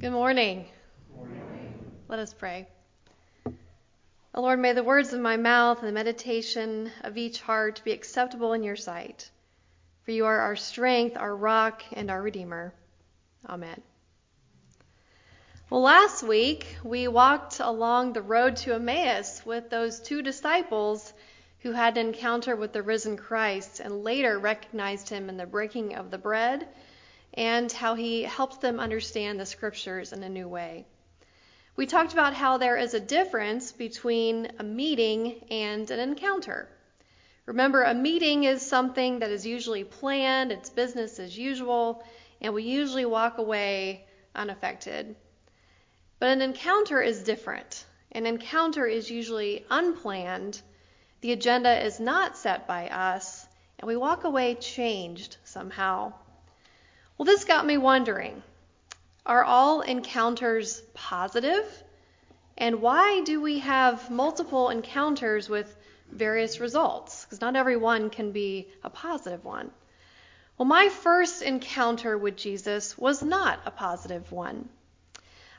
Good morning. Let us pray. O Lord, may the words of my mouth and the meditation of each heart be acceptable in your sight. For you are our strength, our rock, and our Redeemer. Amen. Well, last week we walked along the road to Emmaus with those two disciples who had an encounter with the risen Christ and later recognized him in the breaking of the bread and how he helped them understand the scriptures in a new way. We talked about how there is a difference between a meeting and an encounter. Remember, a meeting is something that is usually planned, it's business as usual, and we usually walk away unaffected. But an encounter is different. An encounter is usually unplanned, the agenda is not set by us, and we walk away changed somehow. Well, this got me wondering are all encounters positive? And why do we have multiple encounters with various results? Because not every one can be a positive one. Well, my first encounter with Jesus was not a positive one.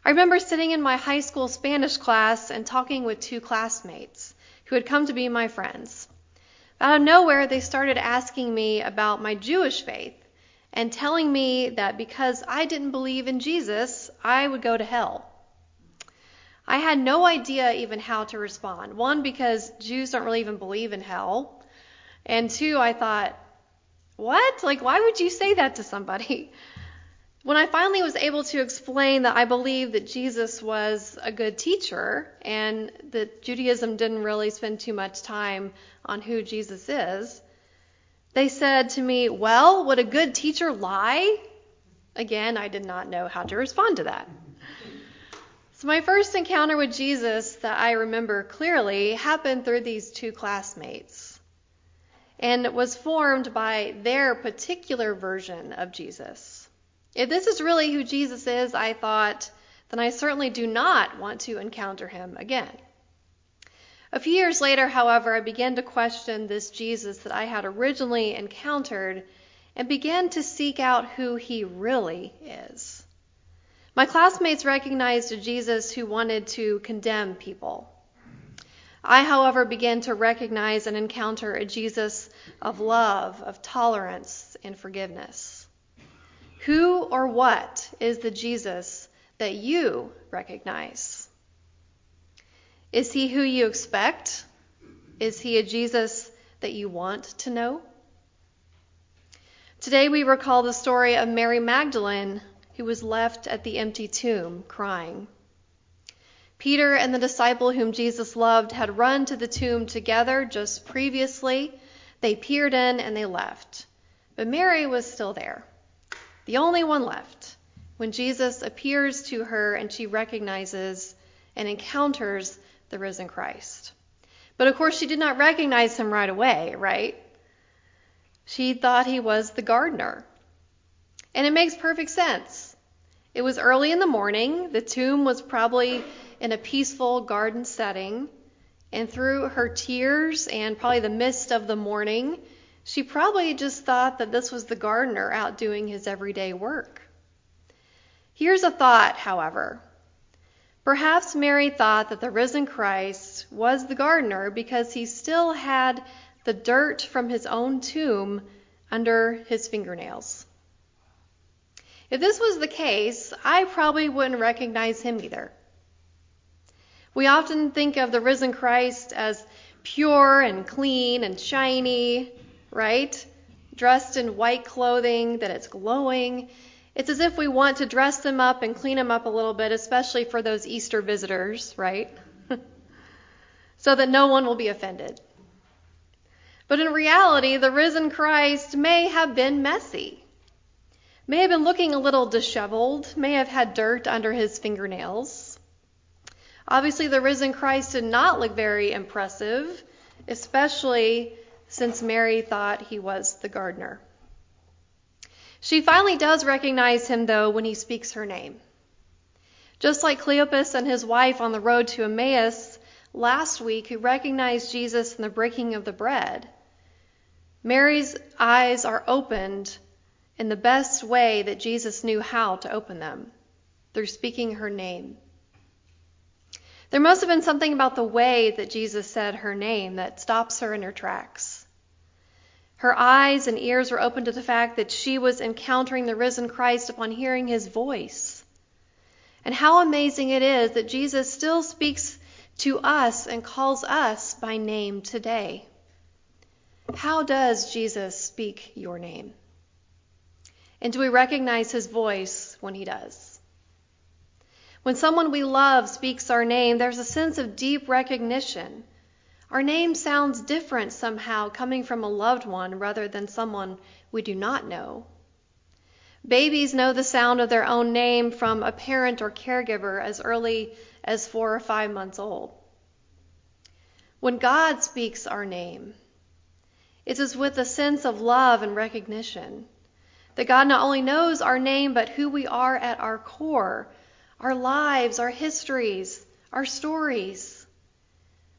I remember sitting in my high school Spanish class and talking with two classmates who had come to be my friends. Out of nowhere, they started asking me about my Jewish faith and telling me that because I didn't believe in Jesus, I would go to hell. I had no idea even how to respond. One, because Jews don't really even believe in hell. And two, I thought, what? Like, why would you say that to somebody? When I finally was able to explain that I believed that Jesus was a good teacher and that Judaism didn't really spend too much time on who Jesus is, they said to me, Well, would a good teacher lie? Again, I did not know how to respond to that. So, my first encounter with Jesus that I remember clearly happened through these two classmates and was formed by their particular version of Jesus. If this is really who Jesus is, I thought, then I certainly do not want to encounter him again. A few years later, however, I began to question this Jesus that I had originally encountered and began to seek out who he really is. My classmates recognized a Jesus who wanted to condemn people. I, however, began to recognize and encounter a Jesus of love, of tolerance, and forgiveness. Who or what is the Jesus that you recognize? Is he who you expect? Is he a Jesus that you want to know? Today we recall the story of Mary Magdalene, who was left at the empty tomb crying. Peter and the disciple whom Jesus loved had run to the tomb together just previously. They peered in and they left. But Mary was still there, the only one left, when Jesus appears to her and she recognizes and encounters the risen Christ. But of course, she did not recognize him right away, right? She thought he was the gardener. And it makes perfect sense. It was early in the morning. The tomb was probably in a peaceful garden setting. And through her tears and probably the mist of the morning, she probably just thought that this was the gardener out doing his everyday work. Here's a thought, however. Perhaps Mary thought that the risen Christ was the gardener because he still had the dirt from his own tomb under his fingernails. If this was the case, I probably wouldn't recognize him either. We often think of the risen Christ as pure and clean and shiny, right? Dressed in white clothing, that it's glowing it's as if we want to dress them up and clean them up a little bit, especially for those Easter visitors, right? so that no one will be offended. But in reality, the risen Christ may have been messy, may have been looking a little disheveled, may have had dirt under his fingernails. Obviously, the risen Christ did not look very impressive, especially since Mary thought he was the gardener. She finally does recognize him, though, when he speaks her name. Just like Cleopas and his wife on the road to Emmaus last week, who recognized Jesus in the breaking of the bread, Mary's eyes are opened in the best way that Jesus knew how to open them. through speaking her name. There must have been something about the way that Jesus said her name that stops her in her tracks. Her eyes and ears were open to the fact that she was encountering the risen Christ upon hearing his voice. And how amazing it is that Jesus still speaks to us and calls us by name today. How does Jesus speak your name? And do we recognize his voice when he does? When someone we love speaks our name, there's a sense of deep recognition. Our name sounds different somehow coming from a loved one rather than someone we do not know. Babies know the sound of their own name from a parent or caregiver as early as four or five months old. When God speaks our name, it is with a sense of love and recognition that God not only knows our name, but who we are at our core our lives, our histories, our stories.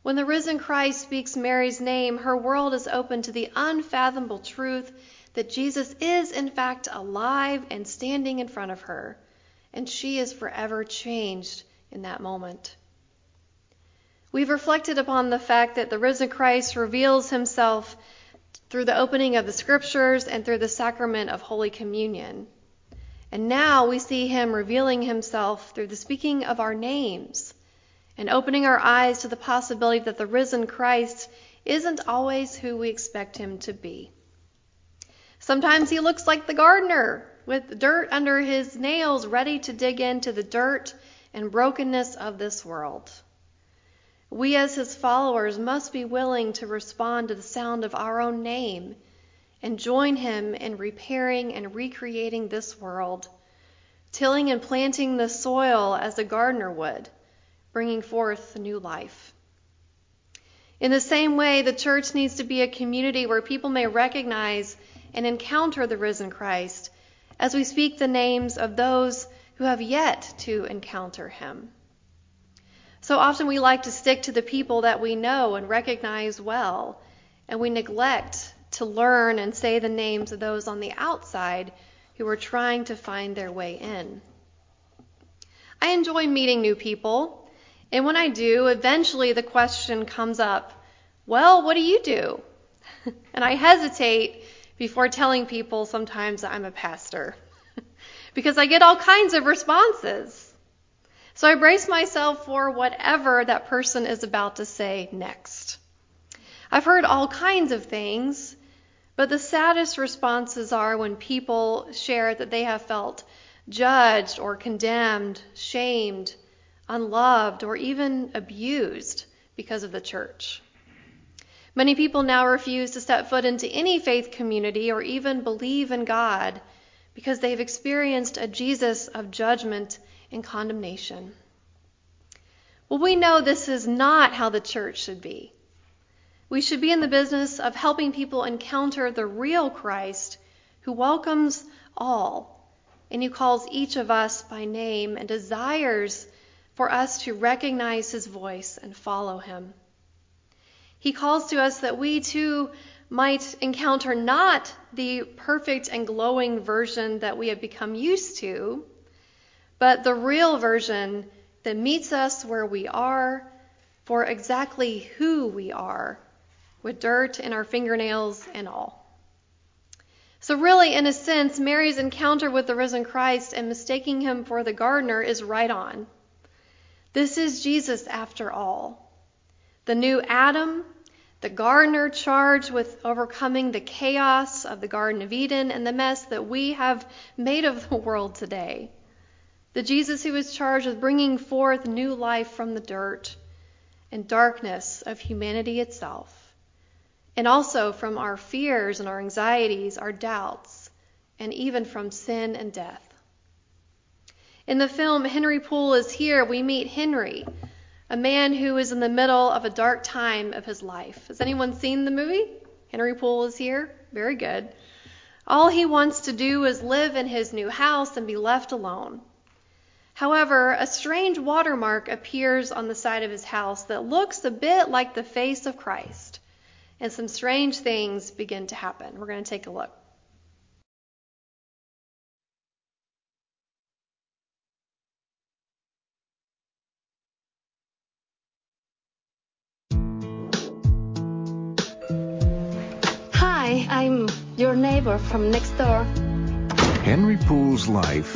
When the risen Christ speaks Mary's name, her world is open to the unfathomable truth that Jesus is, in fact, alive and standing in front of her, and she is forever changed in that moment. We've reflected upon the fact that the risen Christ reveals himself through the opening of the scriptures and through the sacrament of Holy Communion. And now we see him revealing himself through the speaking of our names and opening our eyes to the possibility that the risen Christ isn't always who we expect him to be. Sometimes he looks like the gardener with dirt under his nails, ready to dig into the dirt and brokenness of this world. We, as his followers, must be willing to respond to the sound of our own name and join him in repairing and recreating this world, tilling and planting the soil as a gardener would, bringing forth new life. In the same way, the church needs to be a community where people may recognize and encounter the risen Christ as we speak the names of those who have yet to encounter him. So often we like to stick to the people that we know and recognize well, and we neglect to learn and say the names of those on the outside who are trying to find their way in. I enjoy meeting new people, and when I do, eventually the question comes up, Well, what do you do? and I hesitate before telling people sometimes that I'm a pastor because I get all kinds of responses. So I brace myself for whatever that person is about to say next. I've heard all kinds of things, but the saddest responses are when people share that they have felt judged or condemned, shamed, unloved, or even abused because of the church. Many people now refuse to step foot into any faith community or even believe in God because they've experienced a Jesus of judgment and condemnation. Well, we know this is not how the church should be. We should be in the business of helping people encounter the real Christ who welcomes all and who calls each of us by name and desires for us to recognize his voice and follow him. He calls to us that we too might encounter not the perfect and glowing version that we have become used to, but the real version that meets us where we are for exactly who we are with dirt in our fingernails and all. So, really, in a sense, Mary's encounter with the risen Christ and mistaking him for the gardener is right on. This is Jesus after all. The new Adam, the gardener charged with overcoming the chaos of the Garden of Eden and the mess that we have made of the world today. The Jesus who is charged with bringing forth new life from the dirt and darkness of humanity itself and also from our fears and our anxieties, our doubts, and even from sin and death. In the film Henry Poole is Here, we meet Henry, a man who is in the middle of a dark time of his life. Has anyone seen the movie? Henry Poole is here? Very good. All he wants to do is live in his new house and be left alone. However, a strange watermark appears on the side of his house that looks a bit like the face of Christ and some strange things begin to happen. We're going to take a look. I'm your neighbor from next door. Henry Poole's life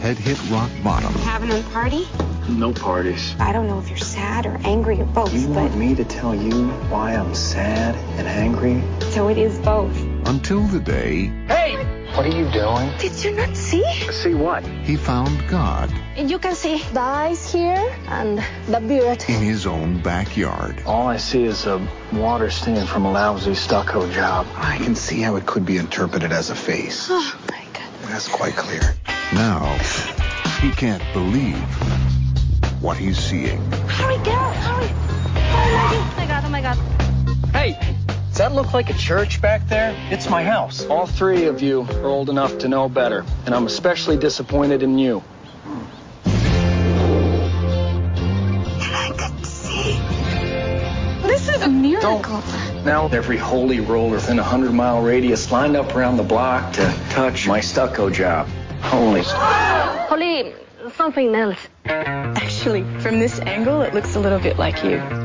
had hit rock bottom. Having a party? No parties. I don't know if you're sad or angry or both, You but want me to tell you why I'm sad and angry? so it is both. Until the day Hey! What are you doing? Did you not see? See what? he found God And You can see the eyes here and the beard. in his own backyard. All I see is a water stain from a lousy stucco job. I can see how it could be interpreted as a face. Oh my god. That's quite clear. Now, he can't believe what he's seeing. Hurry, get out, hurry. Oh my oh, god, oh my god. Hey! Does that look like a church back there? It's my house. All three of you are old enough to know better, and I'm especially disappointed in you. I could see. This is a miracle. Now every holy roller within a hundred mile radius lined up around the block to touch my stucco job. Holy. Holly, something else. Actually, from this angle, it looks a little bit like you.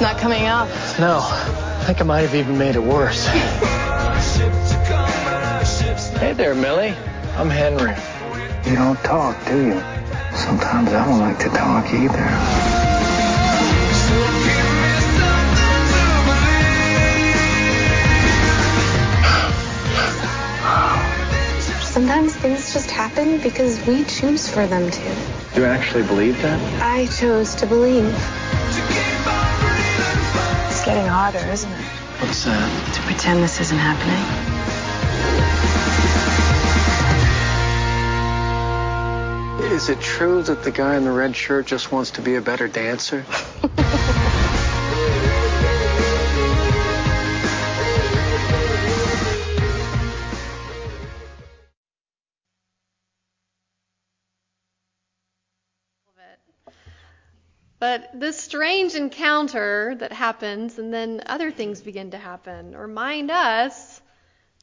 It's not coming up. No, I think I might have even made it worse. hey there, Millie. I'm Henry. You don't talk, do you? Sometimes I don't like to talk either. Sometimes things just happen because we choose for them to. Do you actually believe that? I chose to believe. It's getting harder, isn't it? What's that? To pretend this isn't happening. Is it true that the guy in the red shirt just wants to be a better dancer? But this strange encounter that happens, and then other things begin to happen, remind us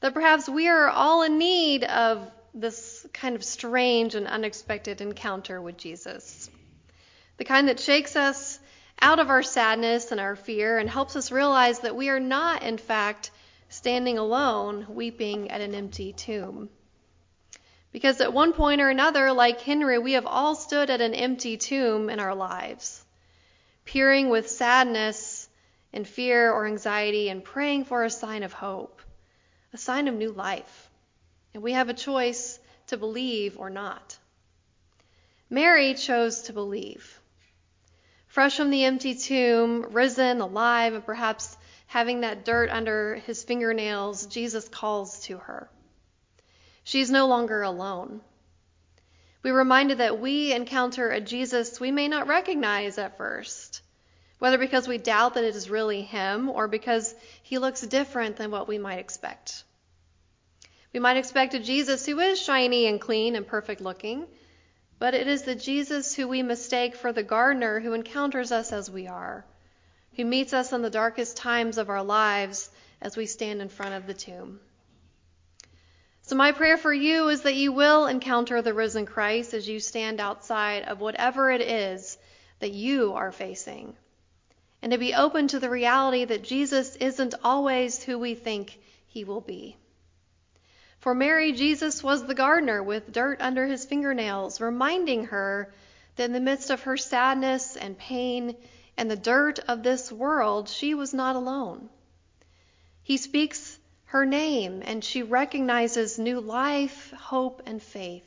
that perhaps we are all in need of this kind of strange and unexpected encounter with Jesus. The kind that shakes us out of our sadness and our fear and helps us realize that we are not, in fact, standing alone, weeping at an empty tomb. Because at one point or another, like Henry, we have all stood at an empty tomb in our lives, peering with sadness and fear or anxiety and praying for a sign of hope, a sign of new life. And we have a choice to believe or not. Mary chose to believe. Fresh from the empty tomb, risen, alive, and perhaps having that dirt under his fingernails, Jesus calls to her. She's no longer alone. We're reminded that we encounter a Jesus we may not recognize at first, whether because we doubt that it is really him or because he looks different than what we might expect. We might expect a Jesus who is shiny and clean and perfect looking, but it is the Jesus who we mistake for the gardener who encounters us as we are, who meets us in the darkest times of our lives as we stand in front of the tomb. So, my prayer for you is that you will encounter the risen Christ as you stand outside of whatever it is that you are facing, and to be open to the reality that Jesus isn't always who we think he will be. For Mary, Jesus was the gardener with dirt under his fingernails, reminding her that in the midst of her sadness and pain and the dirt of this world, she was not alone. He speaks her name, and she recognizes new life, hope, and faith.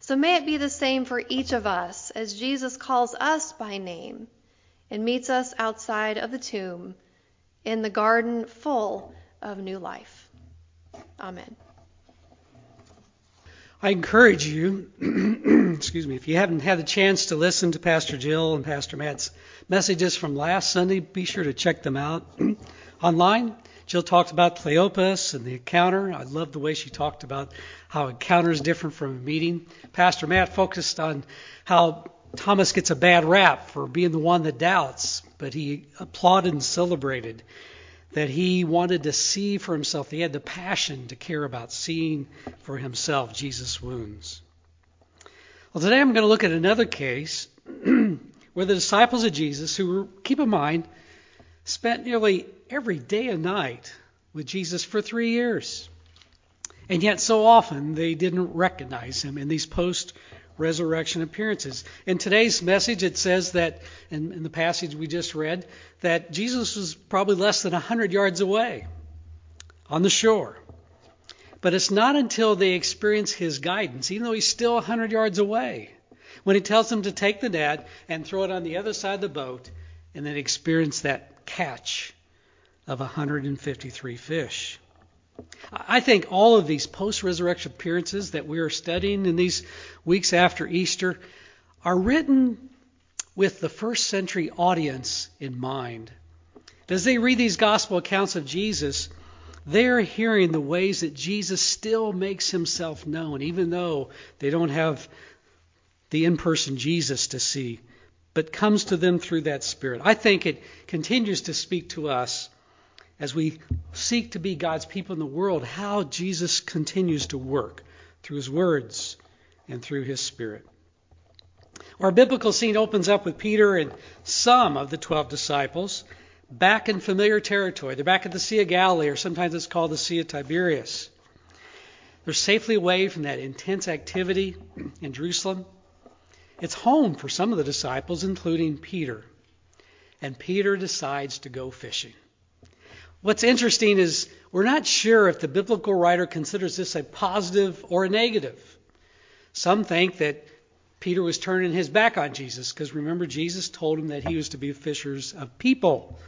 So may it be the same for each of us as Jesus calls us by name and meets us outside of the tomb in the garden full of new life. Amen. I encourage you, excuse me, if you haven't had the chance to listen to Pastor Jill and Pastor Matt's messages from last Sunday, be sure to check them out online. Jill talked about Cleopas and the encounter. I love the way she talked about how encounter is different from a meeting. Pastor Matt focused on how Thomas gets a bad rap for being the one that doubts, but he applauded and celebrated that he wanted to see for himself. He had the passion to care about seeing for himself Jesus' wounds. Well, today I'm going to look at another case where the disciples of Jesus who were, keep in mind, spent nearly every day and night with Jesus for three years. And yet, so often, they didn't recognize him in these post resurrection appearances. In today's message, it says that, in, in, the passage we just read, that Jesus was probably less than 100 yards away on the shore. But it's not until they experience his guidance, even though he's still 100 yards away, when he tells them to take the net and throw it on the other side of the boat, and then experience that catch of 153 fish. I think all of these post resurrection appearances that we are studying in these weeks after Easter are written with the first century audience in mind. As they read these gospel accounts of Jesus, they are hearing the ways that Jesus still makes himself known, even though they don't have the in person Jesus to see, but comes to them through that Spirit. I think it continues to speak to us as we seek to be God's people in the world, how Jesus continues to work through his words and through his Spirit. Our biblical scene opens up with Peter and some of the 12 disciples back in familiar territory. They're back at the Sea of Galilee, or sometimes it's called the Sea of Tiberias. They're safely away from that intense activity in Jerusalem. It's home for some of the disciples, including Peter. And Peter decides to go fishing. What's interesting is we're not sure if the biblical writer considers this a positive or a negative. Some think that Peter was turning his back on Jesus because remember, Jesus told him that he was to be fishers of people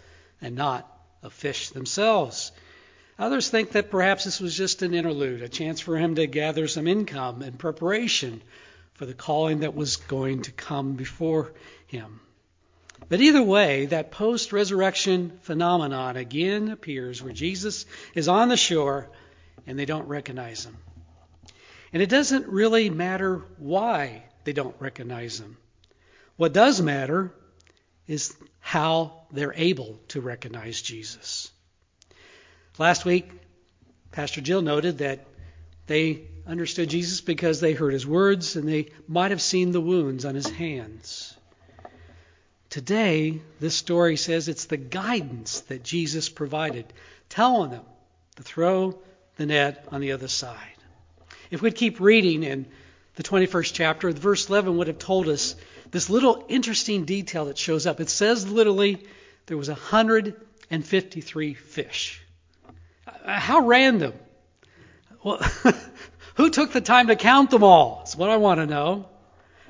and not of fish themselves. Others think that perhaps this was just an interlude, a chance for him to gather some income in preparation for the calling that was going to come before him. But either way, that post resurrection phenomenon again appears where Jesus is on the shore and they don't recognize him. And it doesn't really matter why they don't recognize him. What does matter is how they're able to recognize Jesus. Last week, Pastor Jill noted that they understood Jesus because they heard his words and they might have seen the wounds on his hands. Today, this story says it's the guidance that Jesus provided, telling them to throw the net on the other side. If we'd keep reading in the 21st chapter, verse 11 would have told us this little interesting detail that shows up. It says literally there was 153 fish. Uh, how random. Well, who took the time to count them all? That's what I want to know.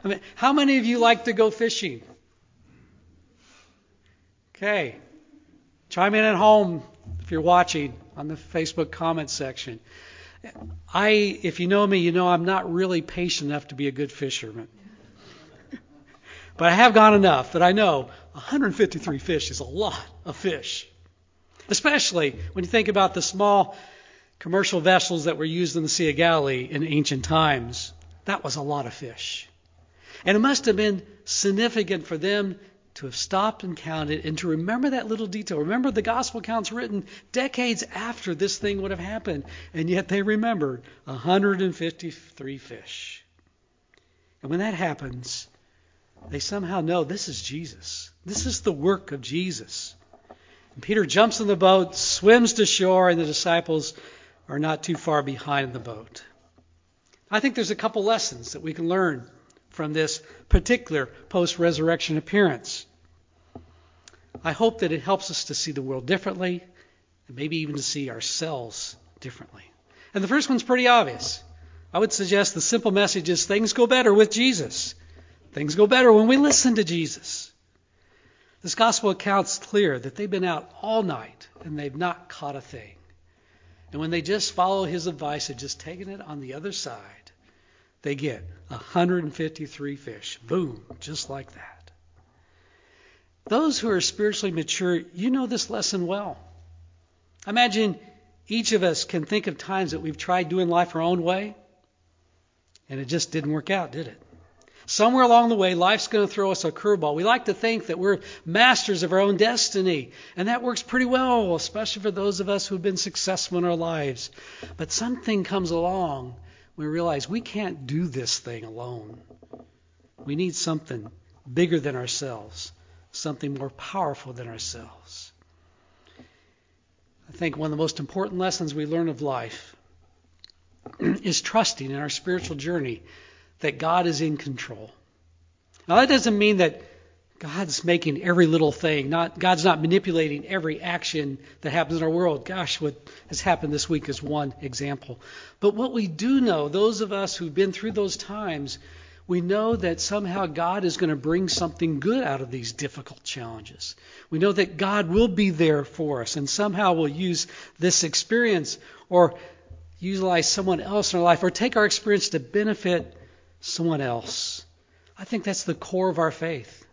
I mean, how many of you like to go fishing? Okay. Chime in at home if you're watching on the Facebook comment section. I, if you know me, you know I'm not really patient enough to be a good fisherman. but I have gone enough that I know 153 fish is a lot of fish. Especially when you think about the small commercial vessels that were used in the Sea of Galilee in ancient times. That was a lot of fish. And it must have been significant for them to have stopped and counted and to remember that little detail. Remember, the gospel accounts written decades after this thing would have happened, and yet they remembered 153 fish. And when that happens, they somehow know this is Jesus. This is the work of Jesus. And Peter jumps in the boat, swims to shore, and the disciples are not too far behind the boat. I think there's a couple lessons that we can learn from this particular post resurrection appearance. I hope that it helps us to see the world differently and maybe even to see ourselves differently. And the first one's pretty obvious. I would suggest the simple message is things go better with Jesus. Things go better when we listen to Jesus. This gospel account's clear that they've been out all night and they've not caught a thing. And when they just follow his advice of just taking it on the other side, they get 153 fish. Boom, just like that. Those who are spiritually mature, you know this lesson well. Imagine each of us can think of times that we've tried doing life our own way, and it just didn't work out, did it? Somewhere along the way, life's going to throw us a curveball. We like to think that we're masters of our own destiny, and that works pretty well, especially for those of us who've been successful in our lives. But something comes along we realize we can't do this thing alone. We need something bigger than ourselves, something more powerful than ourselves. I think one of the most important lessons we learn of life is trusting in our spiritual journey that God is in control. Now that doesn't mean that God's making every little thing. Not God's not manipulating every action that happens in our world. Gosh, what has happened this week is one example. But what we do know, those of us who've been through those times, we know that somehow God is going to bring something good out of these difficult challenges. We know that God will be there for us and somehow will use this experience or utilize someone else in our life or take our experience to benefit someone else. I think that's the core of our faith.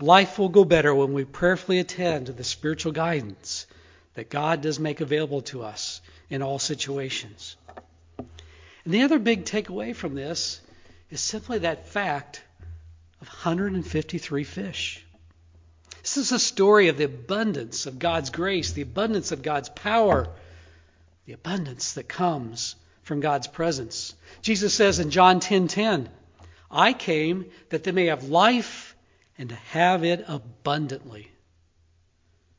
Life will go better when we prayerfully attend to the spiritual guidance that God does make available to us in all situations. And the other big takeaway from this is simply that fact of 153 fish. This is a story of the abundance of God's grace, the abundance of God's power, the abundance that comes from God's presence. Jesus says in John 10:10, "I came that they may have life and have it abundantly.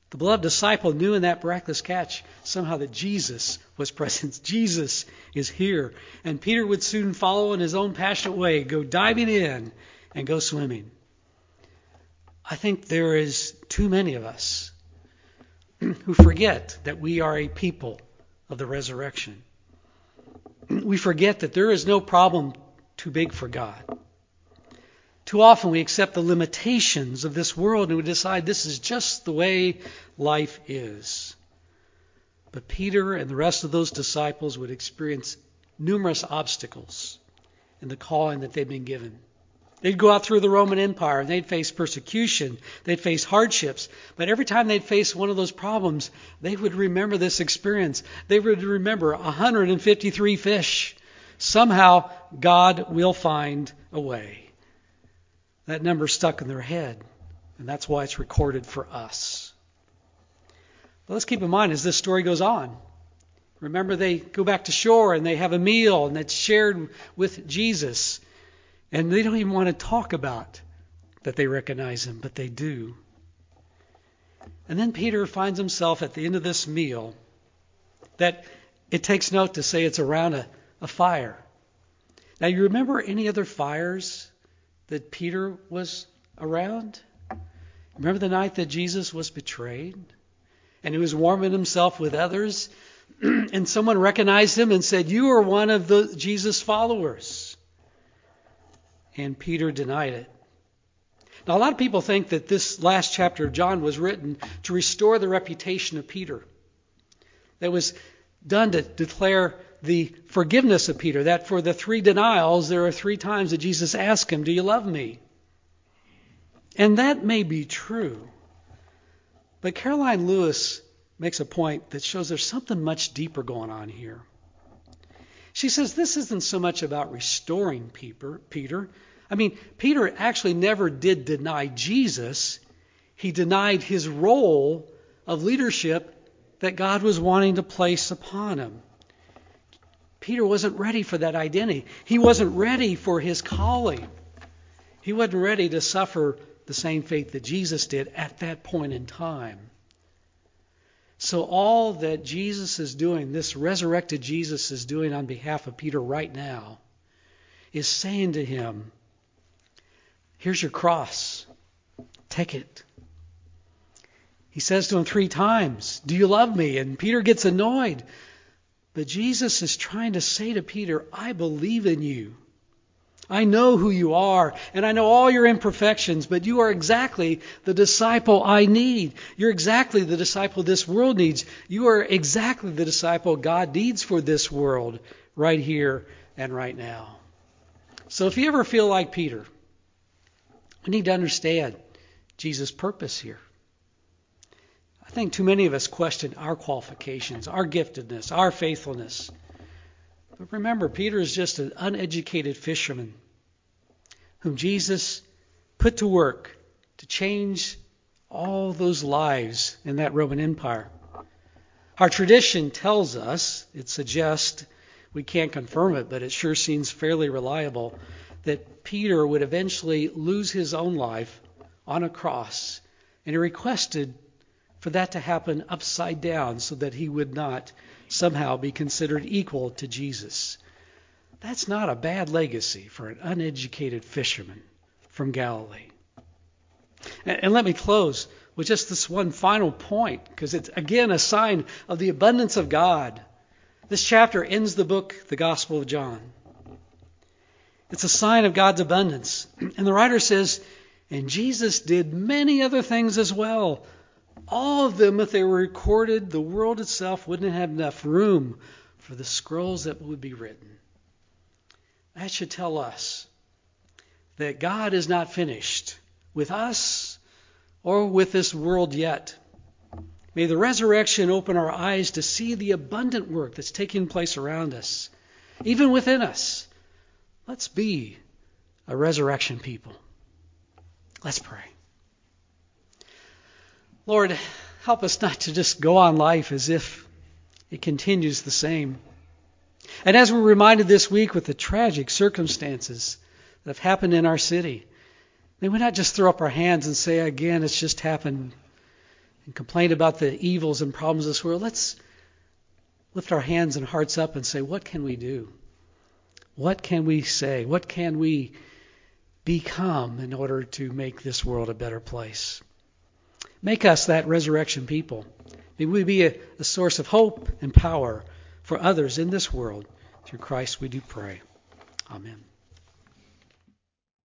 The beloved disciple knew in that miraculous catch somehow that Jesus was present. Jesus is here. And Peter would soon follow in his own passionate way, go diving in and go swimming. I think there is too many of us who forget that we are a people of the resurrection. We forget that there is no problem too big for God. Too often we accept the limitations of this world and we decide this is just the way life is. But Peter and the rest of those disciples would experience numerous obstacles in the calling that they've been given. They'd go out through the Roman Empire and they'd face persecution, they'd face hardships, but every time they'd face one of those problems, they would remember this experience. They would remember 153 fish. Somehow God will find a way. That number stuck in their head, and that's why it's recorded for us. But let's keep in mind as this story goes on. Remember, they go back to shore and they have a meal and it's shared with Jesus. And they don't even want to talk about that they recognize him, but they do. And then Peter finds himself at the end of this meal that it takes note to say it's around a, a fire. Now, you remember any other fires that Peter was around? Remember the night that Jesus was betrayed? And he was warming himself with others, and someone recognized him and said, You are one of the Jesus followers. And Peter denied it. Now, a lot of people think that this last chapter of John was written to restore the reputation of Peter. That was done to declare the forgiveness of Peter, that for the three denials, there are three times that Jesus asked him, Do you love me? And that may be true. But Karoline Lewis makes a point that shows there's something much deeper going on here. She says this isn't so much about restoring Peter. I mean, Peter actually never did deny Jesus, he denied his role of leadership that God was wanting to place upon him. Peter wasn't ready for that identity. He wasn't ready for his calling. He wasn't ready to suffer the same fate that Jesus did at that point in time. So, all that Jesus is doing, this resurrected Jesus is doing on behalf of Peter right now, is saying to him, Here's your cross. Take it. He says to him three times, Do you love me? And Peter gets annoyed. But Jesus is trying to say to Peter, I believe in you. I know who you are, and I know all your imperfections, but you are exactly the disciple I need. You're exactly the disciple this world needs. You are exactly the disciple God needs for this world right here and right now. So if you ever feel like Peter, we need to understand Jesus' purpose here. I think too many of us question our qualifications, our giftedness, our faithfulness. But remember, Peter is just an uneducated fisherman whom Jesus put to work to change all those lives in that Roman Empire. Our tradition tells us, it suggests, we can't confirm it, but it sure seems fairly reliable, that Peter would eventually lose his own life on a cross, and he requested for that to happen upside down so that he would not somehow be considered equal to Jesus. That's not a bad legacy for an uneducated fisherman from Galilee. And, let me close with just this one final point, because it's again a sign of the abundance of God. This chapter ends the book, the Gospel of John. It's a sign of God's abundance. And the writer says, and Jesus did many other things as well. All of them, if they were recorded, the world itself wouldn't have enough room for the scrolls that would be written. That should tell us that God is not finished with us or with this world yet. May the resurrection open our eyes to see the abundant work that's taking place around us, even within us. Let's be a resurrection people. Let's pray. Lord, help us not to just go on life as if it continues the same. And as we're reminded this week with the tragic circumstances that have happened in our city, may we not just throw up our hands and say, again, it's just happened, and complain about the evils and problems of this world. Let's lift our hands and hearts up and say, what can we do? What can we say? What can we become in order to make this world a better place? Make us that resurrection people. May we be a, a source of hope and power for others in this world. Through Christ we do pray. Amen.